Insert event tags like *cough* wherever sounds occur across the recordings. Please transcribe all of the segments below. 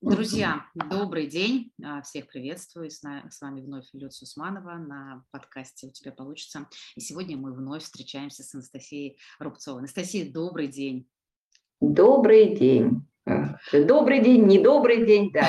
Друзья, добрый день, а, всех приветствую, с вами вновь Люция Усманова на подкасте «У тебя получится». И сегодня мы вновь встречаемся с Анастасией Рубцовой. Анастасия, добрый день. Добрый день. Добрый день, недобрый день, да.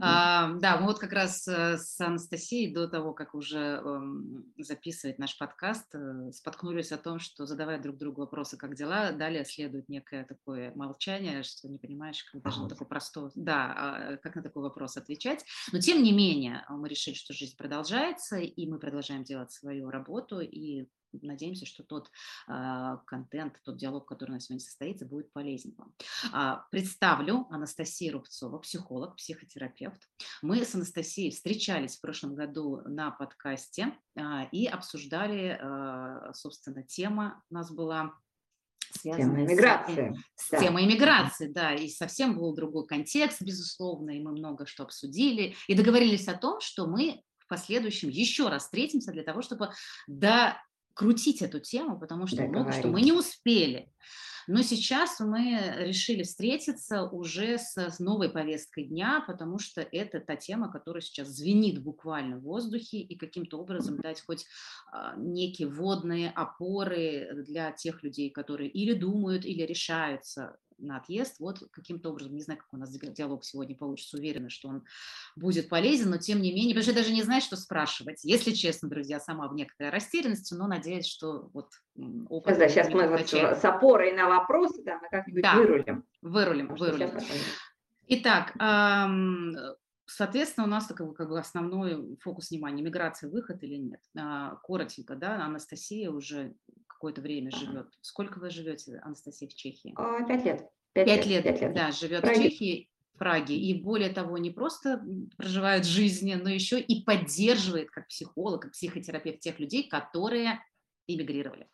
А, да, мы вот как раз э, с Анастасией до того, как уже эм, записывать наш подкаст, э, споткнулись о том, что задавая друг другу вопросы, как дела, далее следует некое такое молчание, что не понимаешь, как даже на такой простой, да, а, как на такой вопрос отвечать. Но тем не менее мы решили, что жизнь продолжается, и мы продолжаем делать свою работу, и надеемся, что тот э, контент, тот диалог, который на сегодня состоится, будет полезен вам. А, представлю Анастасия Рубцова, психолог, психотерапевт. Мы с Анастасией встречались в прошлом году на подкасте а, и обсуждали, а, собственно, тема у нас была связанная Тема иммиграции. С, да. темой иммиграции, да, и совсем был другой контекст, безусловно, и мы много что обсудили, и договорились о том, что мы в последующем еще раз встретимся для того, чтобы до крутить эту тему, потому что много что мы не успели. Но сейчас мы решили встретиться уже с новой повесткой дня, потому что это та тема, которая сейчас звенит буквально в воздухе, и каким-то образом дать хоть а, некие водные опоры для тех людей, которые или думают, или решаются на отъезд. Вот каким-то образом, не знаю, как у нас диалог сегодня получится, уверена, что он будет полезен, но тем не менее, потому что я даже не знаю, что спрашивать. Если честно, друзья, сама в некоторой растерянности, но надеюсь, что вот опыт... Да, сейчас мы вот с опорой на вопросы, да, мы как-нибудь да, вырулим. Вырулим, вырулим. Итак, Соответственно, у нас бы, как бы основной фокус внимания – миграция, выход или нет. А, коротенько, да, Анастасия уже какое-то время живет. Сколько вы живете, Анастасия, в Чехии? А, пять лет. Пять лет, лет, да, живет в Чехии, в Праге. И более того, не просто проживает жизнь, но еще и поддерживает как психолог, как психотерапевт тех людей, которые эмигрировали.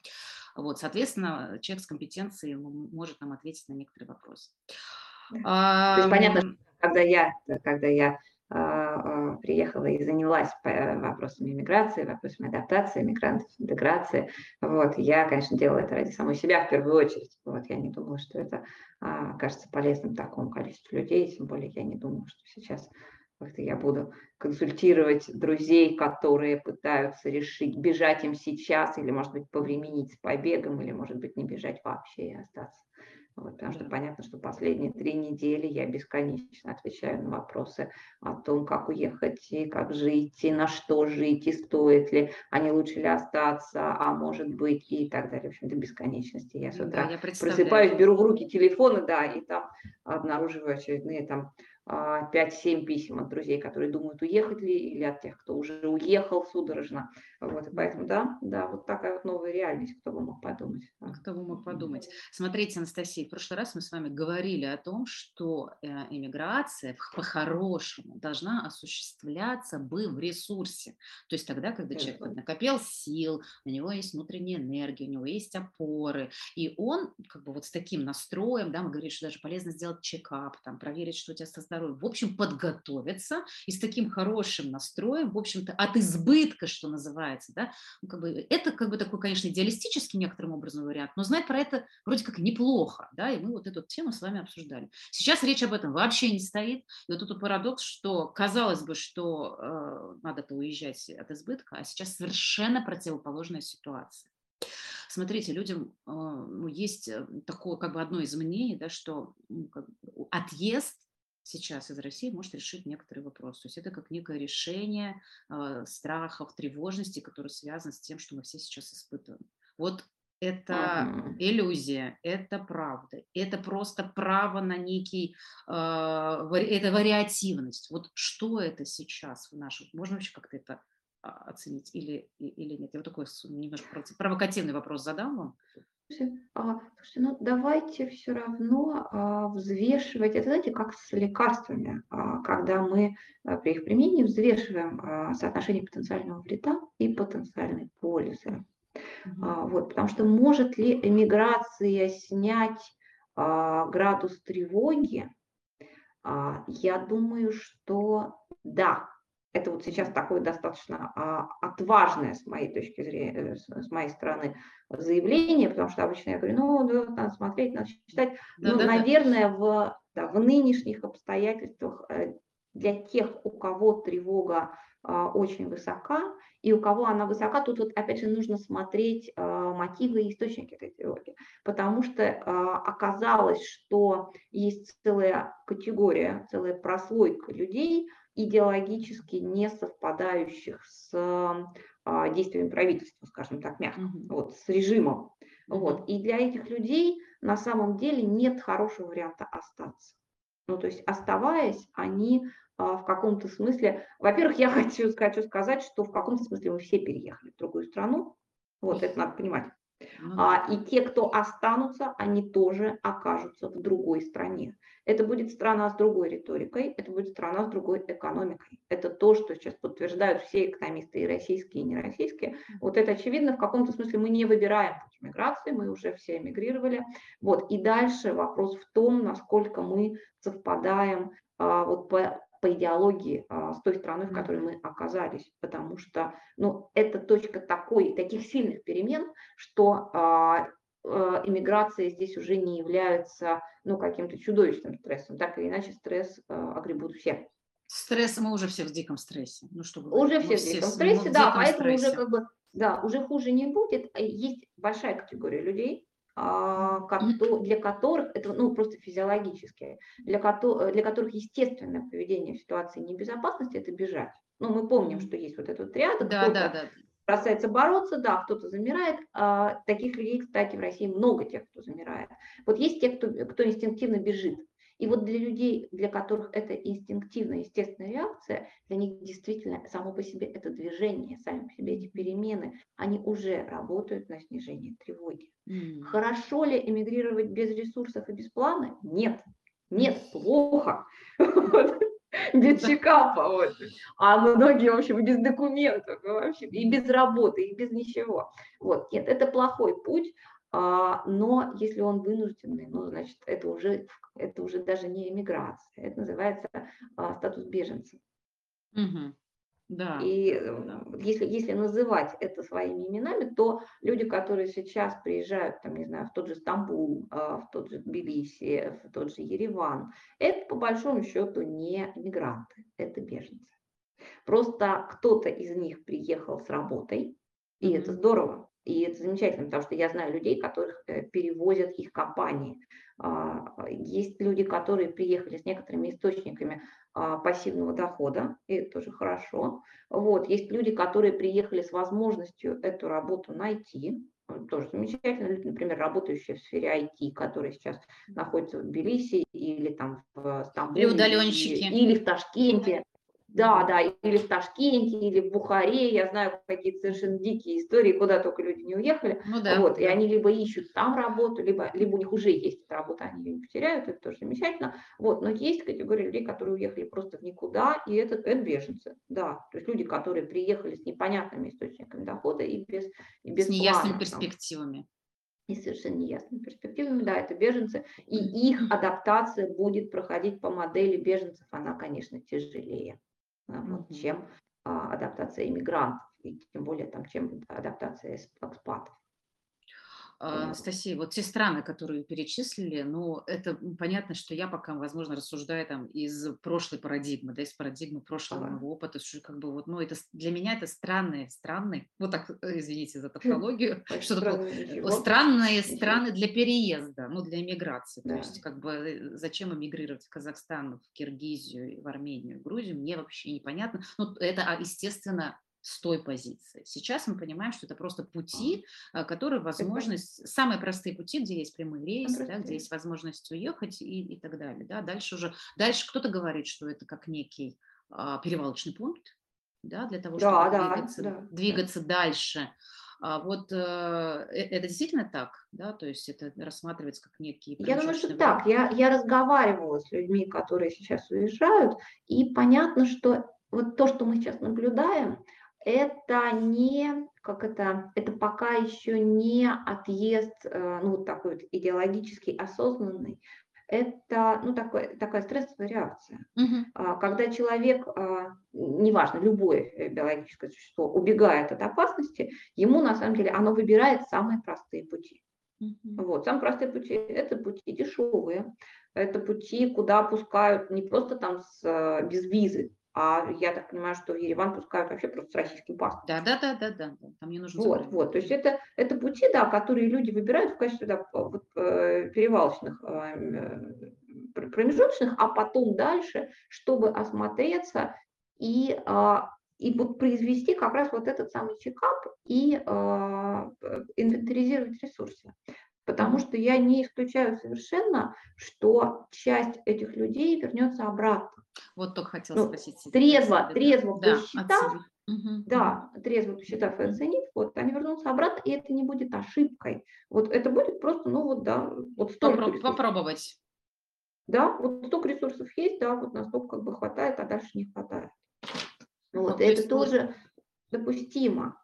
Вот, соответственно, человек с компетенцией может нам ответить на некоторые вопросы. То есть понятно, когда я, когда я приехала и занялась э, вопросами миграции, вопросами адаптации мигрантов, интеграции. Вот, я, конечно, делала это ради самой себя в первую очередь. Вот, я не думала, что это а, окажется полезным такому количеству людей, тем более я не думала, что сейчас как-то я буду консультировать друзей, которые пытаются решить, бежать им сейчас или, может быть, повременить с побегом, или, может быть, не бежать вообще и остаться. Вот, потому что понятно, что последние три недели я бесконечно отвечаю на вопросы о том, как уехать, и как жить, и на что жить, и стоит ли, а не лучше ли остаться, а может быть, и так далее. В общем, до бесконечности. Я с утра да, я просыпаюсь, беру в руки телефон, да, и там обнаруживаю очередные там 5-7 а, писем от друзей, которые думают, уехать ли, или от тех, кто уже уехал судорожно. Вот, поэтому, да, да, вот такая вот новая реальность, кто бы мог подумать. Кто бы мог подумать. Смотрите, Анастасия, в прошлый раз мы с вами говорили о том, что э, иммиграция по-хорошему должна осуществляться бы в ресурсе. То есть тогда, когда человек накопил сил, у него есть внутренняя энергия, у него есть опоры, и он как бы вот с таким настроем, да, мы говорим, что даже полезно сделать чекап, там, проверить, что у тебя со здоровьем, в общем, подготовиться и с таким хорошим настроем, в общем-то, от избытка, что называется, да, ну, как бы, это как бы такой, конечно, идеалистический некоторым образом вариант, но знать про это вроде как неплохо, да, и мы вот эту тему с вами обсуждали. Сейчас речь об этом вообще не стоит, и вот тут парадокс, что казалось бы, что э, надо-то уезжать от избытка, а сейчас совершенно противоположная ситуация. Смотрите, людям э, ну, есть э, такое как бы одно из мнений, да, что ну, как, отъезд сейчас из России может решить некоторые вопросы. То есть это как некое решение э, страхов, тревожности, которые связаны с тем, что мы все сейчас испытываем. Вот это uh-huh. иллюзия, это правда, это просто право на некий, э, это вариативность. Вот что это сейчас в нашем, можно вообще как-то это а, оценить или, или нет? Я вот такой немножко провокативный вопрос задам вам. А, слушайте, ну давайте все равно а, взвешивать, это знаете, как с лекарствами, а, когда мы а, при их применении взвешиваем а, соотношение потенциального вреда и потенциальной пользы. А, вот, потому что может ли эмиграция снять градус тревоги? Я думаю, что да, это вот сейчас такое достаточно а, отважное с моей точки зрения, э, с, моей стороны заявление, потому что обычно я говорю, ну, надо смотреть, надо читать. Да, ну, да, наверное, да. в да, в нынешних обстоятельствах э, для тех, у кого тревога а, очень высока, и у кого она высока, тут вот опять же нужно смотреть а, мотивы и источники этой тревоги, потому что оказалось, что есть целая категория, целая прослойка людей, идеологически не совпадающих с действиями правительства, скажем так, мягко, mm-hmm. вот, с режимом. Mm-hmm. Вот. И для этих людей на самом деле нет хорошего варианта остаться. Ну, то есть оставаясь, они а, в каком-то смысле, во-первых, я *laughs* хочу, хочу сказать, что в каком-то смысле мы все переехали в другую страну, вот это надо понимать. Ну а, и те, кто останутся, они тоже окажутся в другой стране. Это будет страна с другой риторикой, это будет страна с другой экономикой. Это то, что сейчас подтверждают все экономисты, и российские, и нероссийские. Вот это очевидно, в каком-то смысле мы не выбираем путь миграции, мы уже все эмигрировали. Вот. И дальше вопрос в том, насколько мы совпадаем а, вот по по идеологии а, с той страной, в которой мы оказались, потому что ну, это точка такой, таких сильных перемен, что а, а, иммиграция здесь уже не является ну, каким-то чудовищным стрессом. Так или иначе стресс а, огребут все. Стресс, мы уже все в диком стрессе. Ну, что уже все в диком стрессе, да, поэтому стрессе. уже как бы, да, уже хуже не будет. Есть большая категория людей, для которых это ну, просто физиологически, для, для которых естественное поведение в ситуации небезопасности – это бежать. Ну, мы помним, что есть вот этот ряд, да, да, да. бросается бороться, да, кто-то замирает. А, таких людей, кстати, в России много тех, кто замирает. Вот есть те, кто, кто инстинктивно бежит. И вот для людей, для которых это инстинктивная, естественная реакция, для них действительно само по себе это движение, сами по себе эти перемены, они уже работают на снижение тревоги. Mm. Хорошо ли эмигрировать без ресурсов и без плана? Нет. Нет, плохо. *laughs* Без чекапа. Вот. А многие, в общем, без документов, вообще, и без работы, и без ничего. Вот. Нет, это плохой путь. А, но если он вынужденный, ну, значит, это уже, это уже даже не эмиграция, это называется а, статус беженца. Угу. Да. И да. Если, если называть это своими именами, то люди, которые сейчас приезжают, там, не знаю, в тот же Стамбул, а, в тот же Тбилиси, в тот же Ереван, это по большому счету не мигранты, это беженцы. Просто кто-то из них приехал с работой, и mm-hmm. это здорово. И это замечательно, потому что я знаю людей, которых э, перевозят их компании. А, есть люди, которые приехали с некоторыми источниками а, пассивного дохода, и это тоже хорошо. Вот. Есть люди, которые приехали с возможностью эту работу найти, тоже замечательно. Люди, например, работающие в сфере IT, которые сейчас находятся в Тбилиси или там в Стамбуле. Или удаленщики. Или в Ташкенте. Да, да, или в Ташкенте, или в Бухаре, я знаю какие-то совершенно дикие истории, куда только люди не уехали. Ну, да, вот. И они либо ищут там работу, либо, либо у них уже есть эта работа, они ее не потеряют, это тоже замечательно. Вот, но есть категория людей, которые уехали просто в никуда, и это, это беженцы, да. То есть люди, которые приехали с непонятными источниками дохода и без, и без С неясными плана, перспективами. и совершенно неясными перспективами, да, это беженцы, и их адаптация будет проходить по модели беженцев, она, конечно, тяжелее вот, чем а, адаптация иммигрантов, и тем более там, чем адаптация экспатов. А, Анастасия, вот те страны, которые перечислили, ну, это понятно, что я пока, возможно, рассуждаю там из прошлой парадигмы, да, из парадигмы прошлого ага. опыта, что как бы вот, ну, это для меня это странные страны, вот так, э, извините за тавтологию, *laughs* что-то странные *laughs* страны для переезда, ну, для эмиграции, то есть как бы э, зачем эмигрировать в Казахстан, в Киргизию, в Армению, в Грузию, мне вообще непонятно, ну, это, а, естественно, с той позиции. Сейчас мы понимаем, что это просто пути, а, которые возможность, самые простые пути, где есть прямые рейсы, да, где есть возможность уехать и, и так далее. Да. Дальше уже, дальше кто-то говорит, что это как некий а, перевалочный пункт, да, для того, чтобы да, двигаться, да, двигаться да. дальше. А вот э, э, это действительно так, да, то есть это рассматривается как некий... Я думаю, что так. Я, я разговаривала с людьми, которые сейчас уезжают, и понятно, что вот то, что мы сейчас наблюдаем, это не, как это, это пока еще не отъезд, э, ну, вот такой вот идеологически осознанный, это, ну, такой, такая стрессовая реакция. Угу. Когда человек, а, неважно, любое э, биологическое существо убегает от опасности, ему на самом деле, оно выбирает самые простые пути. Вот, самые простые пути – это пути дешевые, это пути, куда пускают не просто там с, без визы, а я так понимаю, что в Ереван пускают вообще просто с российским паспортом. Да, да, да, да, да. Там не нужно. Вот, вот. То есть это, это пути, да, которые люди выбирают в качестве да, вот, э, перевалочных, э, промежуточных, а потом дальше, чтобы осмотреться и, а, и вот произвести как раз вот этот самый чекап и а, инвентаризировать ресурсы. Потому что я не исключаю совершенно, что часть этих людей вернется обратно. Вот только хотела ну, спросить. Трезво, трезво да, посчитав, угу. да, трезво посчитав и оценив, вот, они вернутся обратно, и это не будет ошибкой. Вот это будет просто, ну вот, да, вот столько Попроб, Попробовать. Да, вот столько ресурсов есть, да, вот настолько как бы хватает, а дальше не хватает. Вот, ну, это тоже допустимо.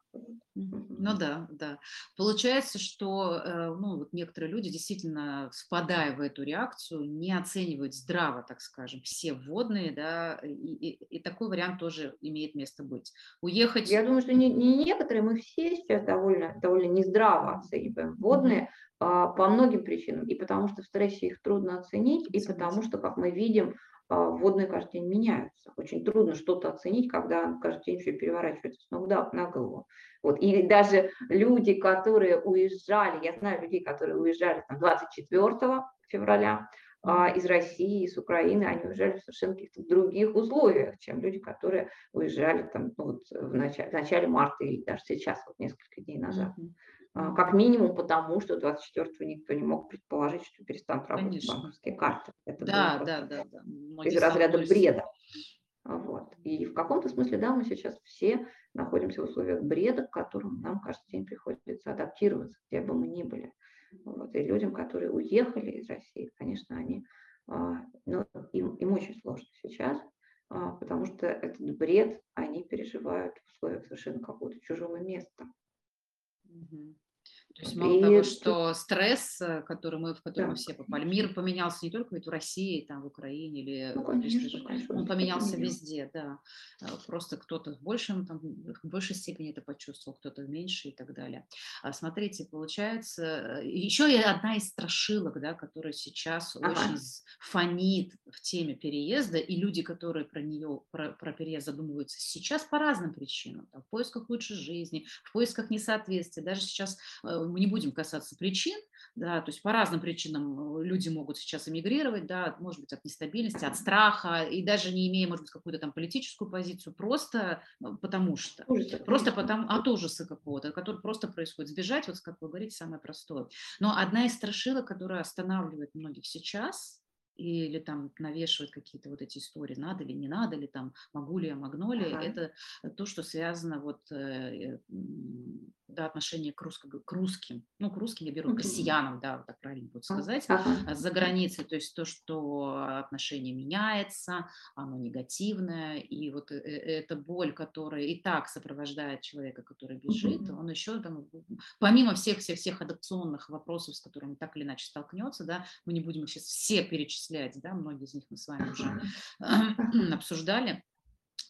Ну да, да. Получается, что э, ну, вот некоторые люди действительно, впадая в эту реакцию, не оценивают здраво, так скажем, все вводные, да, и, и, и такой вариант тоже имеет место быть. Уехать... Я думаю, что не, не некоторые, мы все сейчас довольно, довольно нездраво оцениваем вводные mm-hmm. а, по многим причинам. И потому что в стрессе их трудно оценить, и потому что, как мы видим, водные каждый день меняются. Очень трудно что-то оценить, когда каждый день все переворачивается с ног на голову. Вот. И даже люди, которые уезжали, я знаю людей, которые уезжали там, 24 февраля а, из России, из Украины, они уезжали в совершенно каких-то других условиях, чем люди, которые уезжали там, ну, вот, в, начале, в начале марта или даже сейчас, вот несколько дней назад. Mm-hmm. А, как минимум потому, что 24-го никто не мог предположить, что перестанут работать Конечно. банковские карты. Это да, да, да, да. Из разряда бреда. Вот. И в каком-то смысле, да, мы сейчас все находимся в условиях бреда, к которым нам каждый день приходится адаптироваться, где бы мы ни были. Вот. И людям, которые уехали из России, конечно, они, а, ну, им, им очень сложно сейчас, а, потому что этот бред они переживают в условиях совершенно какого-то чужого места. То есть мало и того, что стресс, э, который мы, в который да. мы все попали, мир поменялся не только ведь в России, там, в Украине или ну, конечно, конечно, он поменялся везде, да. Э, просто кто-то в большем, там, в большей степени это почувствовал, кто-то в меньшей и так далее. А смотрите, получается, э, еще и одна из страшилок, да, которая сейчас ага. очень фонит в теме переезда, и люди, которые про нее, про, про переезд задумываются сейчас по разным причинам, там, в поисках лучшей жизни, в поисках несоответствия, даже сейчас мы не будем касаться причин, да, то есть по разным причинам э, люди могут сейчас эмигрировать, да, может быть, от нестабильности, от страха, и даже не имея, может быть, какую-то там политическую позицию, просто э, потому что, просто потому, от ужаса какого-то, который просто происходит. Сбежать, вот как вы говорите, самое простое. Но одна из страшилок, которая останавливает многих сейчас, или там навешивают какие-то вот эти истории, надо ли, не надо ли, там, могу ли я, могу ли, ага. это то, что связано вот э, да, отношение к, русско, к русским, ну, к русским я беру, к россиянам, да, вот так правильно будет сказать, ага. за границей, то есть то, что отношение меняется, оно негативное, и вот э, э, эта боль, которая и так сопровождает человека, который бежит, он еще там, помимо всех-всех-всех адапционных вопросов, с которыми так или иначе столкнется, да, мы не будем их сейчас все перечислять, да, многие из них мы с вами уже *clears throat* обсуждали,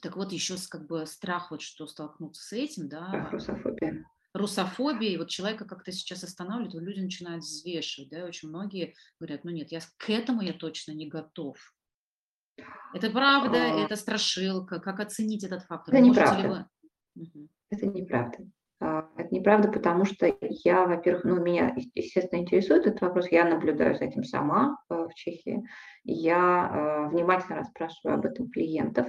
так вот, еще как бы страх, вот что столкнуться с этим, да. Русофобия русофобии, вот человека как-то сейчас останавливает, вот люди начинают взвешивать, да, очень многие говорят, ну нет, я к этому я точно не готов. Это правда, а... это страшилка, как оценить этот фактор? Это неправда. Вы... Угу. Это неправда. А, это неправда, потому что я, во-первых, ну, меня, естественно, интересует этот вопрос, я наблюдаю за этим сама э, в Чехии, я э, внимательно расспрашиваю об этом клиентов.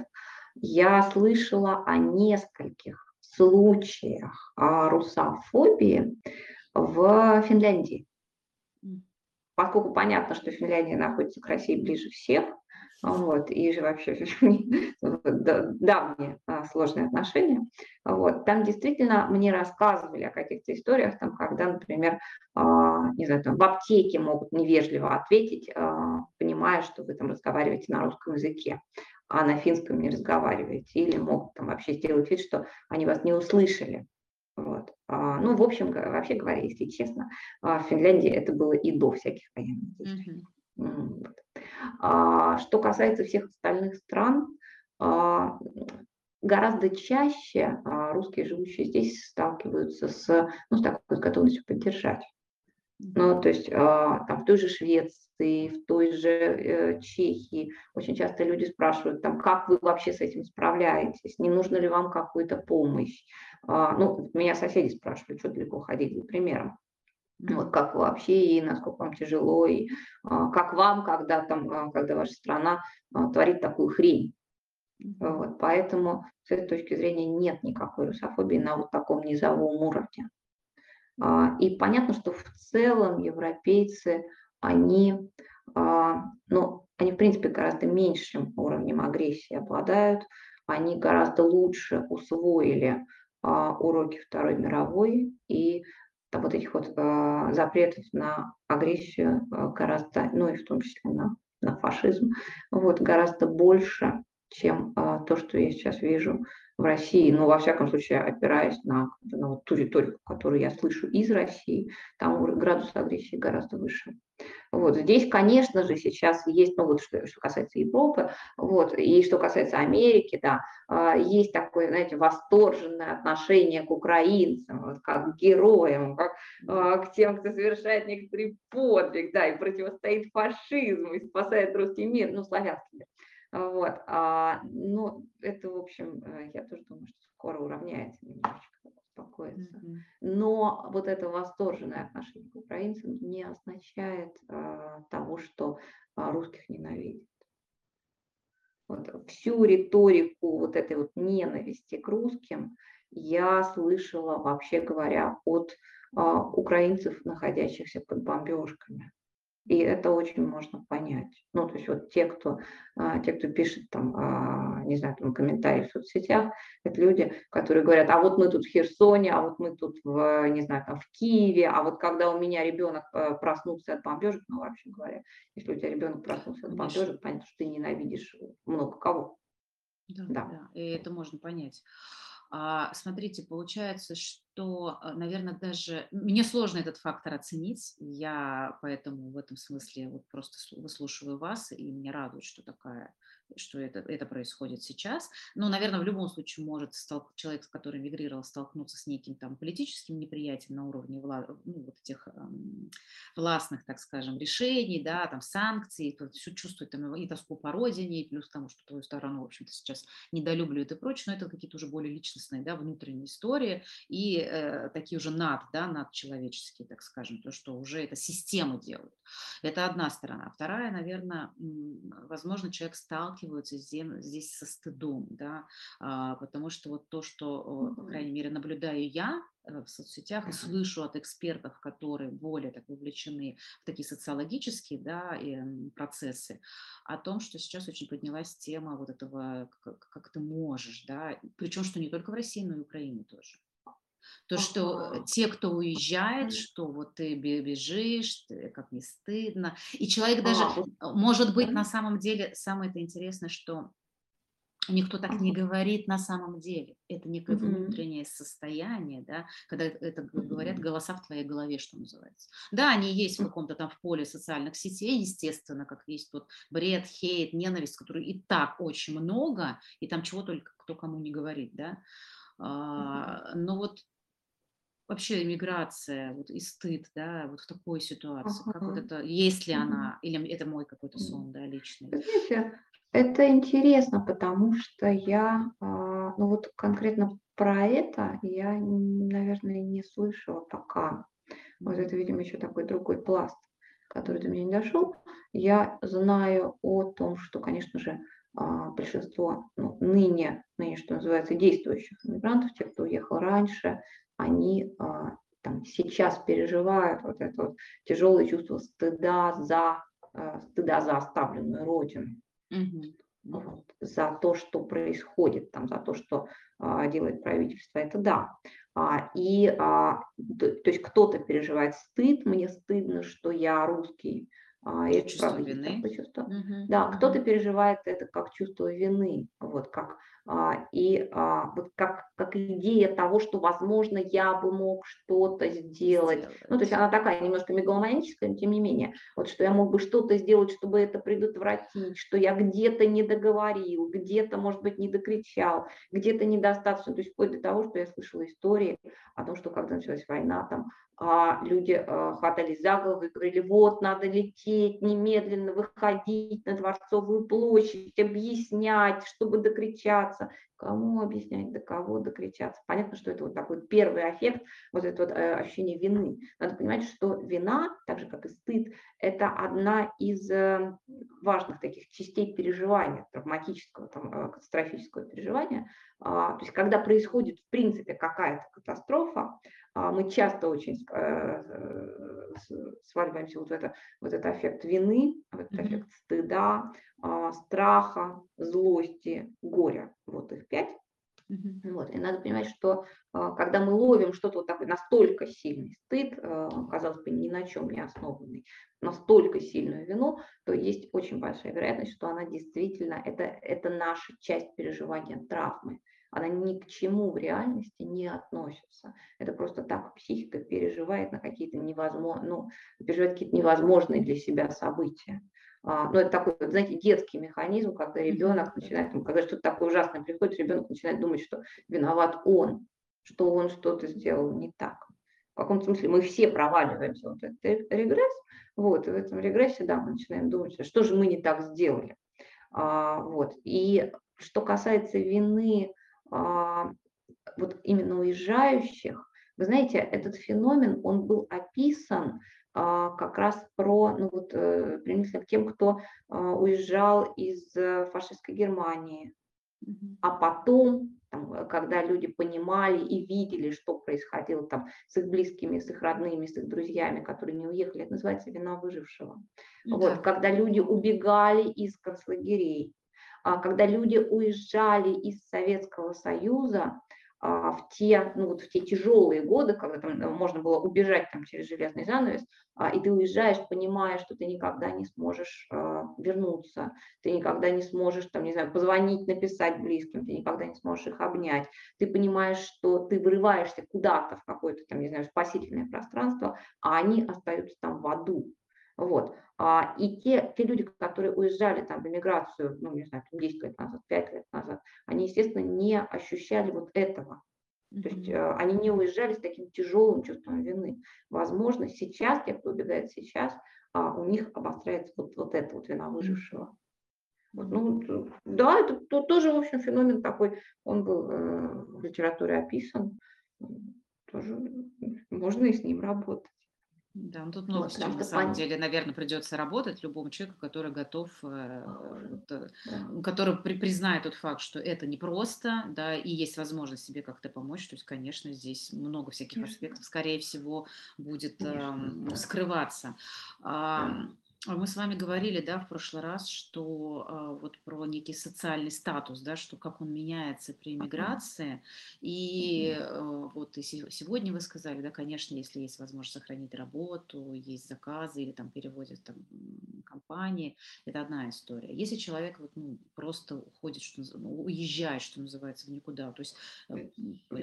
Я слышала о нескольких случаях русофобии в Финляндии. Поскольку понятно, что Финляндия находится к России ближе всех, вот, и же вообще *laughs* давние а, сложные отношения. Вот, там действительно мне рассказывали о каких-то историях, там, когда, например, а, не знаю, там, в аптеке могут невежливо ответить, а, понимая, что вы там разговариваете на русском языке а на финском не разговариваете, или могут там вообще сделать вид, что они вас не услышали. Вот. Ну, в общем, вообще говоря, если честно, в Финляндии это было и до всяких военных действий. Mm-hmm. А, что касается всех остальных стран, а, гораздо чаще а, русские, живущие здесь, сталкиваются с, ну, с такой готовностью поддержать. Ну, то есть там в той же Швеции, в той же э, Чехии очень часто люди спрашивают, там, как вы вообще с этим справляетесь, не нужно ли вам какую-то помощь. Ну, меня соседи спрашивают, что далеко ходить за примером. Вот как вообще и насколько вам тяжело, и а, как вам, когда, там, когда ваша страна творит такую хрень. Вот, поэтому с этой точки зрения нет никакой русофобии на вот таком низовом уровне. А, и понятно, что в целом европейцы, они, а, ну, они в принципе гораздо меньшим уровнем агрессии обладают, они гораздо лучше усвоили а, уроки Второй мировой и вот этих вот запретов на агрессию гораздо, ну и в том числе на, на фашизм, вот гораздо больше, чем то, что я сейчас вижу в России, но во всяком случае опираясь на, на вот ту риторику, которую я слышу из России, там градус агрессии гораздо выше. Вот здесь, конечно же, сейчас есть, ну вот что, что касается Европы, вот, и что касается Америки, да, а, есть такое, знаете, восторженное отношение к украинцам, вот, как к героям, как а, к тем, кто совершает некоторый подвиг, да, и противостоит фашизму, и спасает русский мир, ну, славянский мир. Вот. А, ну, это, в общем, э, я тоже думаю, что скоро уравняется немножечко, успокоится. Mm-hmm. Но вот это восторженное отношение к украинцам не означает а, того, что а, русских ненавидят. Вот. Всю риторику вот этой вот ненависти к русским я слышала, вообще говоря, от а, украинцев, находящихся под бомбежками. И это очень можно понять. Ну, то есть вот те, кто, а, те, кто пишет там, а, не знаю, там комментарии в соцсетях, это люди, которые говорят, а вот мы тут в Херсоне, а вот мы тут, в, не знаю, там в Киеве, а вот когда у меня ребенок э, проснулся от бомбежек, ну, вообще говоря, если у тебя ребенок проснулся от бомбежек, понятно, что ты ненавидишь много кого. Да, да. да, и это можно понять. А, смотрите, получается, что, а, наверное, даже мне сложно этот фактор оценить. Я поэтому в этом смысле вот просто выслушиваю вас, и мне радует, что такая что это, это происходит сейчас. Но, наверное, в любом случае может столк, человек, который мигрировал, столкнуться с неким там политическим неприятием на уровне вла, ну, вот этих эм, властных, так скажем, решений, да, там санкций, все чувствует там и тоску по родине, и плюс тому, что твою сторону, в общем-то, сейчас недолюбливают и прочее, но это какие-то уже более личностные, да, внутренние истории и э, такие уже над, да, надчеловеческие, так скажем, то, что уже это системы делают. Это одна сторона. Вторая, наверное, возможно, человек сталкивается сталкиваются здесь со стыдом, да, а, потому что вот то, что, по крайней мере, наблюдаю я э, в соцсетях и слышу от экспертов, которые более так вовлечены в такие социологические да, процессы, о том, что сейчас очень поднялась тема вот этого, как, как ты можешь, да, причем что не только в России, но и в Украине тоже. То, что те, кто уезжает, что вот ты бежишь, как не стыдно. И человек даже, а, может быть, на самом деле, самое это интересное, что никто так не говорит на самом деле. Это некое внутреннее состояние, да, когда это говорят голоса в твоей голове, что называется. Да, они есть в каком-то там в поле социальных сетей, естественно, как есть вот бред, хейт, ненависть, который и так очень много, и там чего только кто кому не говорит, да. А, но вот вообще иммиграция вот, и стыд, да, вот в такой ситуации, ага. как вот это, есть ли она, или это мой какой-то сон, да, личный? Знаете, это интересно, потому что я, а, ну вот конкретно про это я, наверное, не слышала пока. Вот это, видимо, еще такой другой пласт, который до меня не дошел. Я знаю о том, что, конечно же, а, большинство ну, ныне, ныне, что называется, действующих иммигрантов, те, кто уехал раньше, они а, там, сейчас переживают вот это вот тяжелое чувство стыда за, а, стыда за оставленную родину. Вот, за то, что происходит, там, за то, что а, делает правительство, это да. А, и а, то, то есть кто-то переживает стыд, мне стыдно, что я русский, а, это правда вины. чувство. Угу. Да, угу. кто-то переживает это как чувство вины, вот как и а, вот как, как идея того, что, возможно, я бы мог что-то сделать. сделать. Ну, то есть она такая немножко мегаломаническая, но тем не менее. Вот что я мог бы что-то сделать, чтобы это предотвратить, что я где-то не договорил, где-то, может быть, не докричал, где-то недостаточно. То есть вплоть до того, что я слышала истории о том, что когда началась война, там а люди э, хватались за голову и говорили, вот, надо лететь, немедленно выходить на Дворцовую площадь, объяснять, чтобы докричаться развиваться, Кому объяснять, до кого докричаться? Понятно, что это вот такой первый эффект, вот это вот э, ощущение вины. Надо понимать, что вина, так же как и стыд, это одна из э, важных таких частей переживания, травматического, там, катастрофического переживания. А, то есть когда происходит в принципе какая-то катастрофа, а мы часто очень э, сваливаемся вот в, это, вот этот эффект вины, вот этот эффект стыда, а, страха, злости, горя. Вот их пять. Вот. И надо понимать, что а, когда мы ловим что-то вот такой настолько сильный стыд, казалось бы, ни на чем не основанный, настолько сильную вину, то есть очень большая вероятность, что она действительно, это, это наша часть переживания травмы она ни к чему в реальности не относится. Это просто так психика переживает на какие-то невозможные, ну, переживает какие-то невозможные для себя события. А, ну, это такой, знаете, детский механизм, когда ребенок начинает, когда что-то такое ужасное приходит, ребенок начинает думать, что виноват он, что он что-то сделал не так. В каком-то смысле мы все проваливаемся вот этот регресс, вот, и в этом регрессе, да, мы начинаем думать, что же мы не так сделали. А, вот, и что касается вины а, вот именно уезжающих, вы знаете, этот феномен, он был описан а, как раз про, ну вот, э, применительно к тем, кто а, уезжал из э, фашистской Германии, а потом, там, когда люди понимали и видели, что происходило там с их близкими, с их родными, с их друзьями, которые не уехали, это называется вина выжившего. Да. Вот, когда люди убегали из концлагерей, а, когда люди уезжали из Советского Союза а, в те, ну вот в те тяжелые годы, когда там э, можно было убежать там через железный занавес, а, и ты уезжаешь, понимая, что ты никогда не сможешь вернуться, ты никогда не сможешь, там, не знаю, позвонить, написать близким, ты никогда не сможешь их обнять, ты понимаешь, что ты вырываешься куда-то в какое-то, там, не знаю, спасительное пространство, а они остаются там в аду. Вот. А, и те, те люди, которые уезжали там в эмиграцию, ну, не знаю, 10 лет назад, 5 лет назад, они, естественно, не ощущали вот этого. То есть э, они не уезжали с таким тяжелым чувством вины. Возможно, сейчас, те, кто убегает сейчас, а, у них обостряется вот, вот это вот вина выжившего. Вот, ну, да, это то, тоже, в общем, феномен такой, он был э, в литературе описан, тоже можно и с ним работать. Да, ну тут много вот, с чем на самом деле, наверное, придется работать любому человеку, который готов, э, э, который при, признает тот факт, что это непросто, да, и есть возможность себе как-то помочь. То есть, конечно, здесь много всяких конечно. аспектов, скорее всего, будет э, скрываться. Э, а мы с вами говорили, да, в прошлый раз, что а, вот про некий социальный статус, да, что как он меняется при иммиграции. И а, вот и сегодня вы сказали, да, конечно, если есть возможность сохранить работу, есть заказы или там переводят там компании, это одна история. Если человек вот, ну, просто уходит, что, ну, уезжает, что называется, в никуда, то есть э,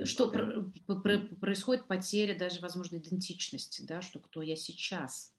что происходит потеря даже, возможно, идентичности, да, что кто я сейчас,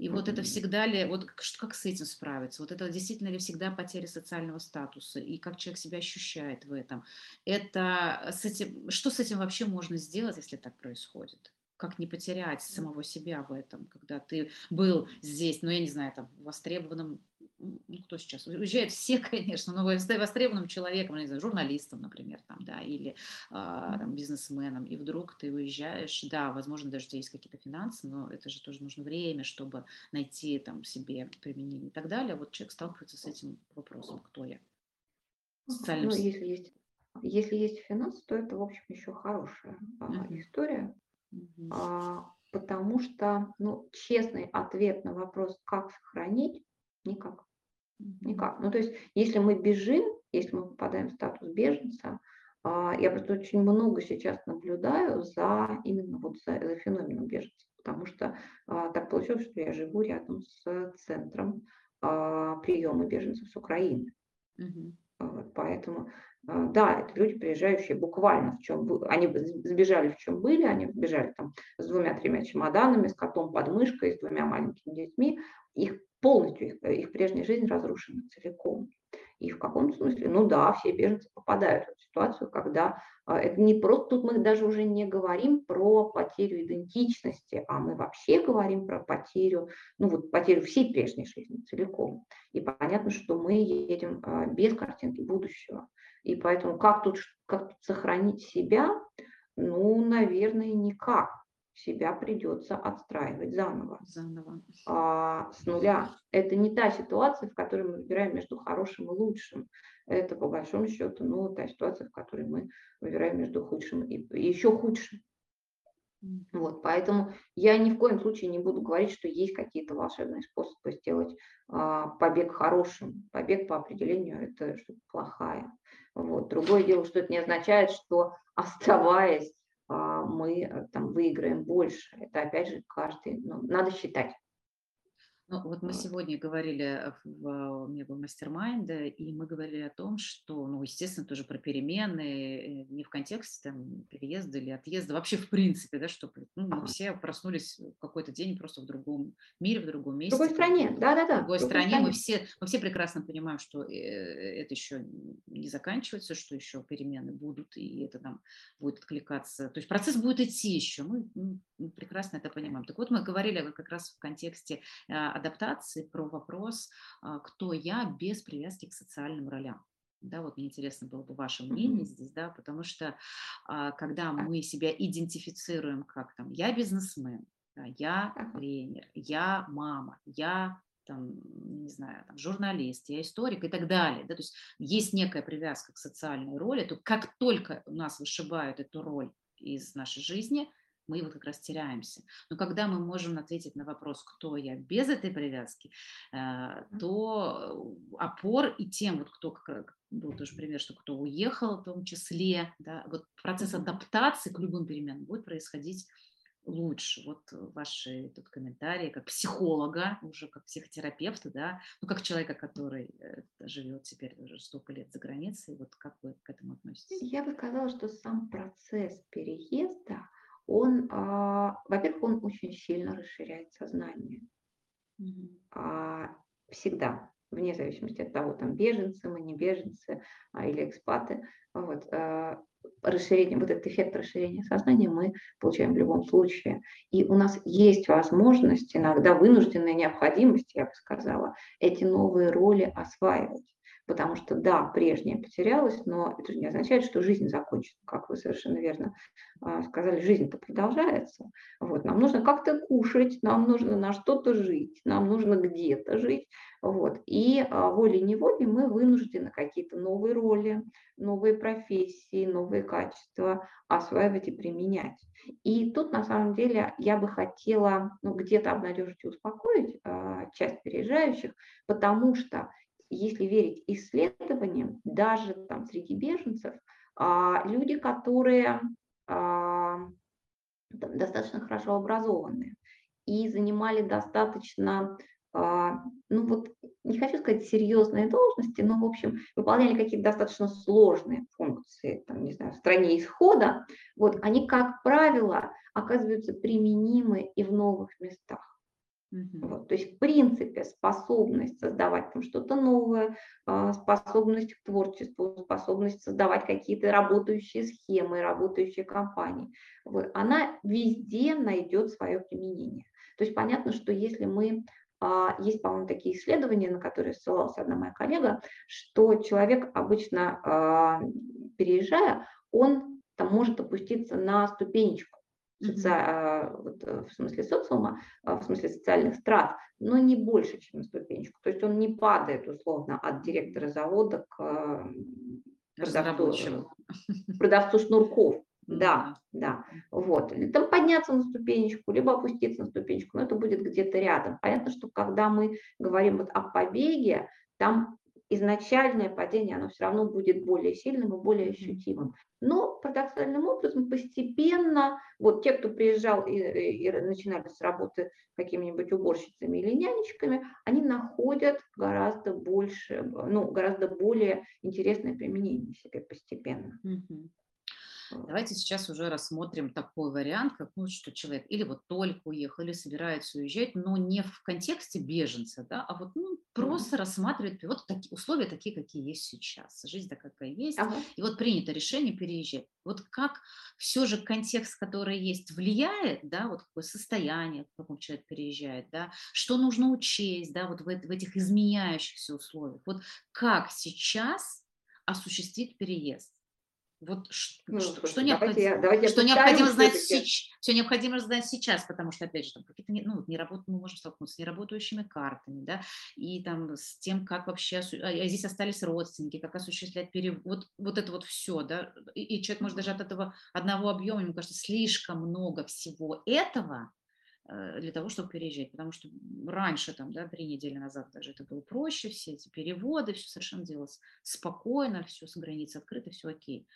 и вот это всегда ли, вот как с этим справиться? Вот это действительно ли всегда потеря социального статуса? И как человек себя ощущает в этом? Это с этим, что с этим вообще можно сделать, если так происходит? Как не потерять самого себя в этом, когда ты был здесь, ну, я не знаю, там, востребованным ну, кто сейчас уезжает, все, *laughs* конечно, но востребованным человеком, не знаю, журналистом, например, там, да, или а, там, бизнесменом, и вдруг ты уезжаешь, да, возможно, даже у тебя есть какие-то финансы, но это же тоже нужно время, чтобы найти там себе применение и так далее. Вот человек сталкивается с этим вопросом, кто я? Социальным... Ну, если есть, если есть финансы, то это, в общем, еще хорошая uh-huh. история, uh-huh. а, потому что, ну, честный ответ на вопрос, как сохранить, никак. Никак. Ну, то есть, если мы бежим, если мы попадаем в статус беженца, а, я просто очень много сейчас наблюдаю за именно вот за, за феноменом беженцев, потому что а, так получилось, что я живу рядом с центром а, приема беженцев с Украины. Угу. Вот, поэтому а, да, это люди, приезжающие буквально в чем они сбежали в чем были, они сбежали там с двумя-тремя чемоданами, с котом под мышкой, с двумя маленькими детьми. Их полностью, их, их прежняя жизнь разрушена целиком. И в каком смысле, ну да, все беженцы попадают в ситуацию, когда а, это не просто, тут мы даже уже не говорим про потерю идентичности, а мы вообще говорим про потерю, ну вот потерю всей прежней жизни целиком. И понятно, что мы едем а, без картинки будущего. И поэтому как тут, как тут сохранить себя? Ну, наверное, никак. Себя придется отстраивать заново. Заново. А, с нуля. Это не та ситуация, в которой мы выбираем между хорошим и лучшим. Это, по большому счету, ну, та ситуация, в которой мы выбираем между худшим и, и еще худшим. Вот, поэтому я ни в коем случае не буду говорить, что есть какие-то волшебные способы сделать а, побег хорошим. Побег по определению это что-то плохая. Вот. Другое дело, что это не означает, что оставаясь, мы э, там выиграем больше. Это опять же каждый, ну, надо считать. Ну, вот мы сегодня говорили, в, у меня был мастер-майнд, и мы говорили о том, что, ну, естественно, тоже про перемены, э, не в контексте там, переезда или отъезда, вообще в принципе, да, что ну, мы все проснулись в какой-то день просто в другом мире, в другом месте. В другой стране, да-да-да. В другой, стране. стране. Мы, все, мы все прекрасно понимаем, что э, это еще не заканчивается, что еще перемены будут, и это нам будет откликаться. То есть процесс будет идти еще, мы, мы прекрасно это понимаем. Так вот, мы говорили как раз в контексте а, адаптации про вопрос, а, кто я без привязки к социальным ролям. Да, вот мне интересно было бы ваше мнение mm-hmm. здесь, да, потому что а, когда мы себя идентифицируем как там я бизнесмен, да, я тренер, я мама, я там, не знаю, там, журналист, я историк и так далее. Да, то есть есть некая привязка к социальной роли, то как только у нас вышибают эту роль из нашей жизни, мы вот как раз теряемся. Но когда мы можем ответить на вопрос, кто я без этой привязки, э, то опор и тем, вот кто, как был тоже пример, что кто уехал в том числе, да, вот процесс адаптации к любым переменам будет происходить лучше. Вот ваши тут комментарии как психолога, уже как психотерапевта, да, ну как человека, который э, живет теперь уже столько лет за границей, вот как вы к этому относитесь? Я бы сказала, что сам процесс переезда, он, а, во-первых, он очень сильно расширяет сознание. А, всегда, вне зависимости от того, там беженцы мы, не беженцы а, или экспаты. Вот, расширение, вот этот эффект расширения сознания мы получаем в любом случае. И у нас есть возможность, иногда вынужденная необходимость, я бы сказала, эти новые роли осваивать. Потому что, да, прежнее потерялось, но это же не означает, что жизнь закончена, как вы совершенно верно а, сказали, жизнь-то продолжается. Вот, нам нужно как-то кушать, нам нужно на что-то жить, нам нужно где-то жить. Вот, и а, волей-неволей мы вынуждены какие-то новые роли, новые профессии, новые качества осваивать и применять. И тут, на самом деле, я бы хотела ну, где-то обнадежить и успокоить э, часть переезжающих, потому что если верить исследованиям, даже там среди беженцев, а, люди, которые а, достаточно хорошо образованы и занимали достаточно, а, ну вот, не хочу сказать серьезные должности, но, в общем, выполняли какие-то достаточно сложные функции, там, не знаю, в стране исхода, вот, они, как правило, оказываются применимы и в новых местах. Вот, то есть, в принципе, способность создавать там что-то новое, а, способность к творчеству, способность создавать какие-то работающие схемы, работающие компании, вот, она везде найдет свое применение. То есть понятно, что если мы а, есть, по-моему, такие исследования, на которые ссылалась одна моя коллега, что человек обычно, а, переезжая, он там может опуститься на ступенечку соци... А, вот, э, в смысле социума, а, в смысле социальных страт, но не больше, чем на ступенечку. То есть он не падает условно от директора завода к продавцу, продавцу шнурков. *laughs* Да, да. Вот. Там подняться на ступенечку, либо опуститься на ступенечку, но это будет где-то рядом. Понятно, что когда мы говорим вот о побеге, там изначальное падение, оно все равно будет более сильным и более ощутимым. Но парадоксальным образом постепенно, вот те, кто приезжал и, и, начинали с работы какими-нибудь уборщицами или нянечками, они находят гораздо больше, ну, гораздо более интересное применение себе постепенно. Mm-hmm. Давайте сейчас уже рассмотрим такой вариант, как ну, что человек или вот только уехал, или собирается уезжать, но не в контексте беженца, да, а вот ну, просто mm-hmm. рассматривает вот такие условия такие, какие есть сейчас, жизнь такая, какая есть, ага. и вот принято решение переезжать. Вот как все же контекст, который есть, влияет, да, вот какое состояние, в каком человек переезжает, да, что нужно учесть, да, вот в, в этих изменяющихся условиях. Вот как сейчас осуществить переезд? Вот ну, что, что, необходимо, я, давайте что необходимо знать сейчас, все необходимо знать сейчас, потому что, опять же, там какие-то ну, не работ, мы можем столкнуться с неработающими картами, да, и там с тем, как вообще, а, а здесь остались родственники, как осуществлять перевод, вот, вот это вот все, да, и, и человек может даже от этого одного объема, ему кажется, слишком много всего этого, для того, чтобы переезжать, потому что раньше, там, да, три недели назад даже это было проще, все эти переводы, все совершенно делалось спокойно, все с границы открыто, все окей.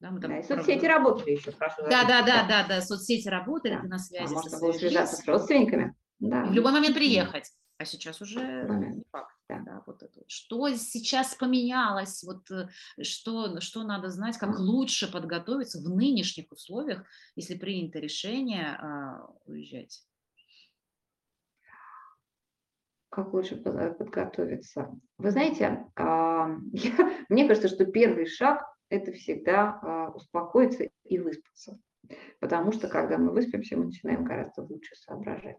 Да, мы там да, и соцсети работали еще, прошу. Да, да, да, да, да, соцсети работали, да. ты на связи. А можно было связаться с родственниками. Да. в любой момент приехать. А сейчас уже не факт. Да. Да, вот это. Что сейчас поменялось, вот э, что, что надо знать, как лучше подготовиться в нынешних условиях, если принято решение а, уезжать? Как лучше подготовиться? Вы знаете, а, *laughs* я, мне кажется, что первый шаг это всегда а, успокоиться и выспаться. Потому что когда мы выспимся, мы начинаем гораздо лучше соображать.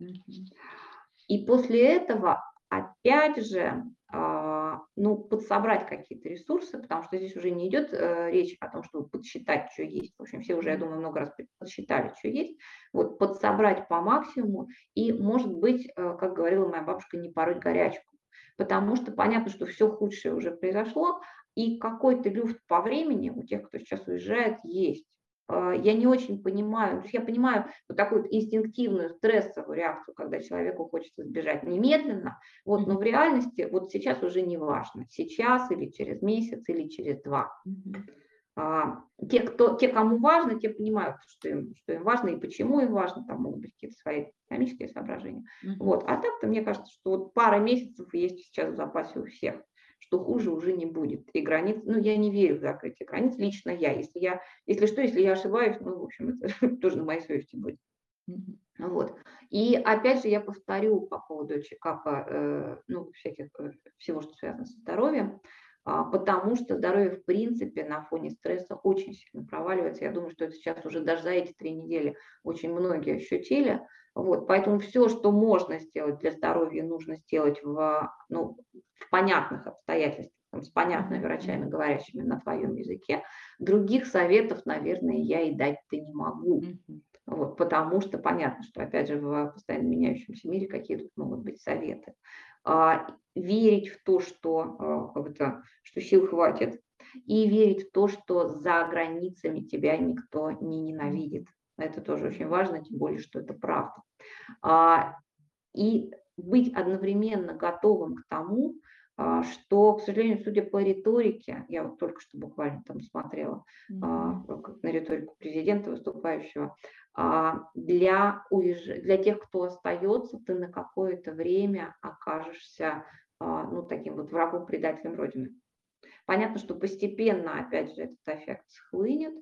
И после этого, опять же, а, ну, подсобрать какие-то ресурсы, потому что здесь уже не идет э, речь о том, чтобы подсчитать, что есть. В общем, все уже, я думаю, много раз подсчитали, что есть. Вот подсобрать по максимуму и, может быть, э, как говорила моя бабушка, не пороть горячку. Потому что понятно, что все худшее уже произошло, и какой-то люфт по времени у тех, кто сейчас уезжает, есть. А, я не очень понимаю, то есть я понимаю вот такую инстинктивную стрессовую реакцию, когда человеку хочется сбежать немедленно, вот, но в реальности вот сейчас уже не важно, сейчас или через месяц или через два. А, те, кто, те, кому важно, те понимают, что им, что им важно и почему им важно, там могут быть какие-то свои экономические соображения. Mm-hmm. Вот. А так-то мне кажется, что вот пара месяцев есть сейчас в запасе у всех что хуже уже не будет. И границ, ну, я не верю в закрытие границ, лично я. Если я, если что, если я ошибаюсь, ну, в общем, это *laughs* тоже на моей совести будет. Вот. И опять же я повторю по поводу чекапа, э, ну, всяких, э, всего, что связано со здоровьем, потому что здоровье в принципе на фоне стресса очень сильно проваливается. Я думаю, что это сейчас уже даже за эти три недели очень многие ощутили. Вот, поэтому все, что можно сделать для здоровья, нужно сделать в, ну, в понятных обстоятельствах, там, с понятными врачами, говорящими на твоем языке. Других советов, наверное, я и дать-то не могу. Вот, потому что понятно, что, опять же, в постоянно меняющемся мире какие тут могут быть советы. А, верить в то, что, а, как это, что сил хватит, и верить в то, что за границами тебя никто не ненавидит. Это тоже очень важно, тем более, что это правда. А, и быть одновременно готовым к тому, что, к сожалению, судя по риторике, я вот только что буквально там смотрела mm-hmm. на риторику президента выступающего, для, для тех, кто остается, ты на какое-то время окажешься ну, таким вот врагом, предателем Родины. Понятно, что постепенно, опять же, этот эффект схлынет,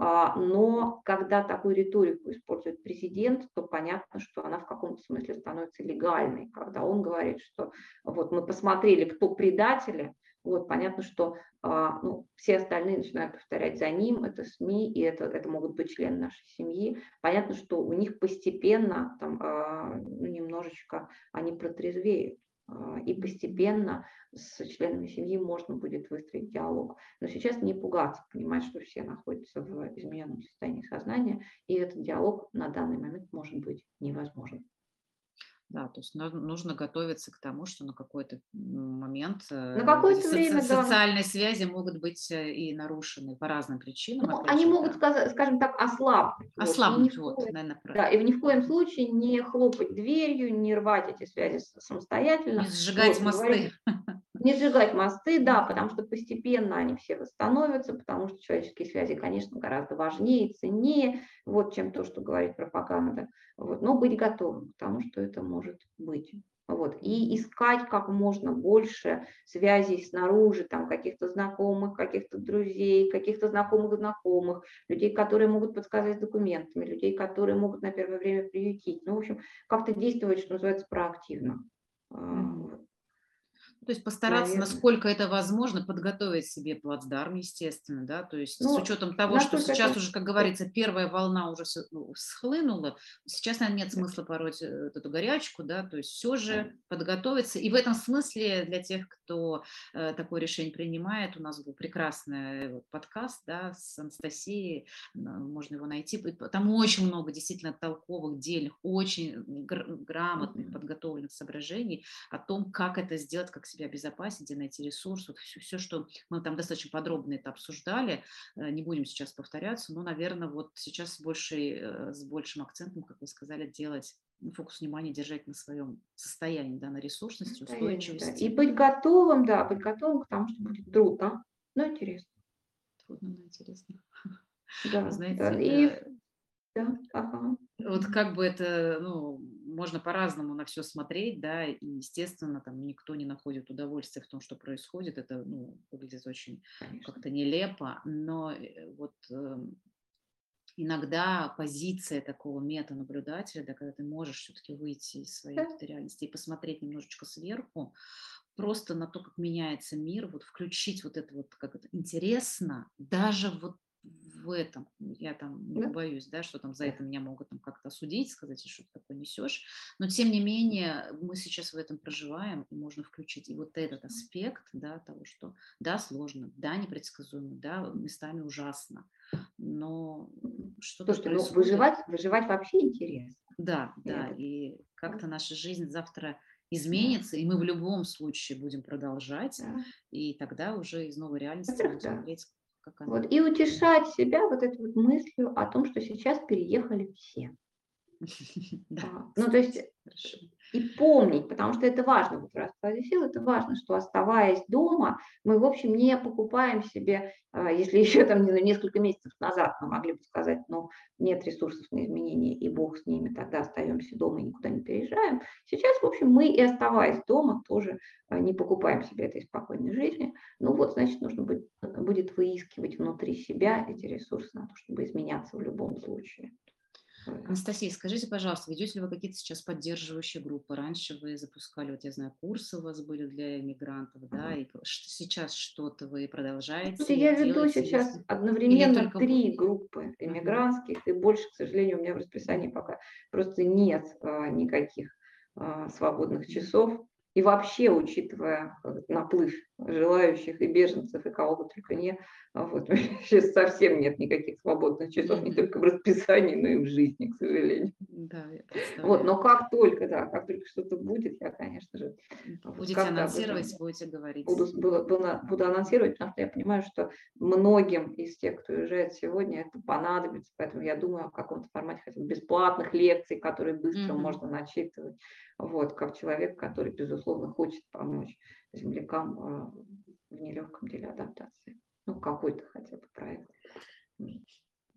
а, но когда такую риторику использует президент, то понятно, что она в каком-то смысле становится легальной. Когда он говорит, что вот мы посмотрели, кто предатели, вот понятно, что а, ну, все остальные начинают повторять за ним, это СМИ, и это, это могут быть члены нашей семьи. Понятно, что у них постепенно там, а, немножечко они протрезвеют. А, и постепенно с членами семьи можно будет выстроить диалог. Но сейчас не пугаться, понимать, что все находятся в измененном состоянии сознания, и этот диалог на данный момент может быть невозможен. Да, то есть нужно готовиться к тому, что на какой-то момент э, на какое-то со- время, социальные да. связи могут быть э, и нарушены по разным причинам. Ну, они могут, да. скажем так, ослабнуть. Ослабнуть, вот, вот наверное, правильно. Да, и ни в коем случае не хлопать дверью, не рвать эти связи самостоятельно. Не сжигать вот, мосты. Говорить, *laughs* Не сжигать мосты, да, потому что постепенно они все восстановятся, потому что человеческие связи, конечно, гораздо важнее и ценнее, вот, чем то, что говорит пропаганда. Вот, но быть готовым к тому, что это может быть. Вот, и искать как можно больше связей снаружи, там, каких-то знакомых, каких-то друзей, каких-то знакомых знакомых, людей, которые могут подсказать документами, людей, которые могут на первое время приютить. Ну, в общем, как-то действовать, что называется, проактивно. Mm-hmm. То есть постараться, Наверное. насколько это возможно, подготовить себе плацдарм, естественно, да, то есть ну, с учетом того, что сейчас это... уже, как говорится, первая волна уже ну, схлынула, сейчас, наверное, нет смысла пороть э, эту горячку, да, то есть все же подготовиться. И в этом смысле для тех, кто э, такое решение принимает, у нас был прекрасный подкаст, да, с Анастасией, можно его найти, там очень много действительно толковых, дельных, очень грамотных, подготовленных соображений о том, как это сделать, как себя обезопасить, где найти ресурс, вот все, все, что мы там достаточно подробно это обсуждали, э, не будем сейчас повторяться, но, наверное, вот сейчас с, большей, э, с большим акцентом, как вы сказали, делать ну, фокус внимания держать на своем состоянии, да, на ресурсности, устойчивости. Да. И быть готовым, да, быть готовым к тому, что будет трудно, но интересно. Трудно, но интересно. Да, Знаете, да. И да, ага. Вот как бы это, ну, можно по-разному на все смотреть, да, и, естественно, там никто не находит удовольствия в том, что происходит, это, ну, выглядит очень как-то нелепо, но э, вот э, иногда позиция такого мета-наблюдателя, да, когда ты можешь все-таки выйти из своей да. реальности и посмотреть немножечко сверху, просто на то, как меняется мир, вот включить вот это вот, как это интересно, даже вот в этом, я там не боюсь, да, что там за это меня могут там как-то осудить, сказать, что ты такое несешь, но тем не менее мы сейчас в этом проживаем, и можно включить и вот этот аспект, да, того, что да, сложно, да, непредсказуемо, да, местами ужасно, но что-то Слушайте, ну, выживать, выживать вообще интересно. Да, да, и как-то наша жизнь завтра изменится, и мы в любом случае будем продолжать, да. и тогда уже из новой реальности будем смотреть, как она. Вот, и утешать себя вот этой вот мыслью о том, что сейчас переехали все. Да. *laughs* Ну, то есть и помнить, потому что это важно вот в раскладе сил, это важно, что оставаясь дома, мы, в общем, не покупаем себе, а, если *laughs* еще там не несколько месяцев назад мы могли бы сказать, ну, нет ресурсов на изменения, и Бог с ними, тогда остаемся дома и никуда не переезжаем. Сейчас, в общем, мы и оставаясь дома тоже а, не покупаем себе этой спокойной жизни. Ну вот, значит, нужно будет, будет выискивать внутри себя эти ресурсы на то, чтобы изменяться в любом случае. Анастасия, скажите, пожалуйста, ведете ли вы какие-то сейчас поддерживающие группы? Раньше вы запускали, вот я знаю, курсы у вас были для иммигрантов, да, и сейчас что-то вы продолжаете? Слушайте, я веду сейчас одновременно три группы иммигрантских, и больше, к сожалению, у меня в расписании пока просто нет а, никаких а, свободных часов. И вообще, учитывая э, наплыв желающих и беженцев, и кого бы только не, а вот, *laughs* сейчас совсем нет никаких свободных часов, не только в расписании, но и в жизни, к сожалению. Да, вот, но как только, да, как только что-то будет, я, конечно же... Будете анонсировать, будете говорить. Буду, буду, буду анонсировать, потому что я понимаю, что многим из тех, кто уезжает сегодня, это понадобится, поэтому я думаю о каком-то формате хотя бы бесплатных лекций, которые быстро mm-hmm. можно начитывать, вот, как человек, который, безусловно, хочет помочь землякам а, в нелегком деле адаптации. Ну, какой-то хотя бы проект.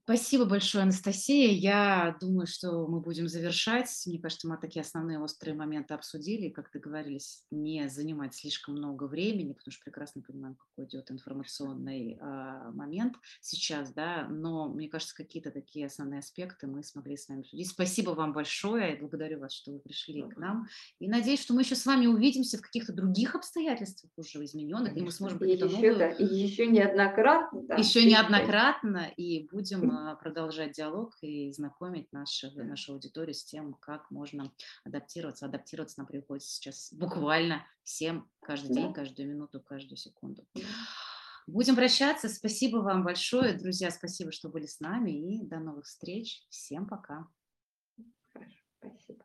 Спасибо большое, Анастасия. Я думаю, что мы будем завершать. Мне кажется, мы такие основные острые моменты обсудили. Как договорились, не занимать слишком много времени, потому что прекрасно понимаем, какой идет информационный э, момент сейчас, да. Но мне кажется, какие-то такие основные аспекты мы смогли с вами обсудить. Спасибо вам большое. Я благодарю вас, что вы пришли к нам. И надеюсь, что мы еще с вами увидимся в каких-то других обстоятельствах уже измененных, Конечно. и мы сможем какие-то новые... Да, и еще неоднократно. Да. Еще неоднократно, и будем продолжать диалог и знакомить нашу, нашу аудиторию с тем, как можно адаптироваться. Адаптироваться нам приходится сейчас буквально всем каждый день, каждую минуту, каждую секунду. Будем прощаться. Спасибо вам большое, друзья. Спасибо, что были с нами. И до новых встреч. Всем пока. Хорошо, спасибо.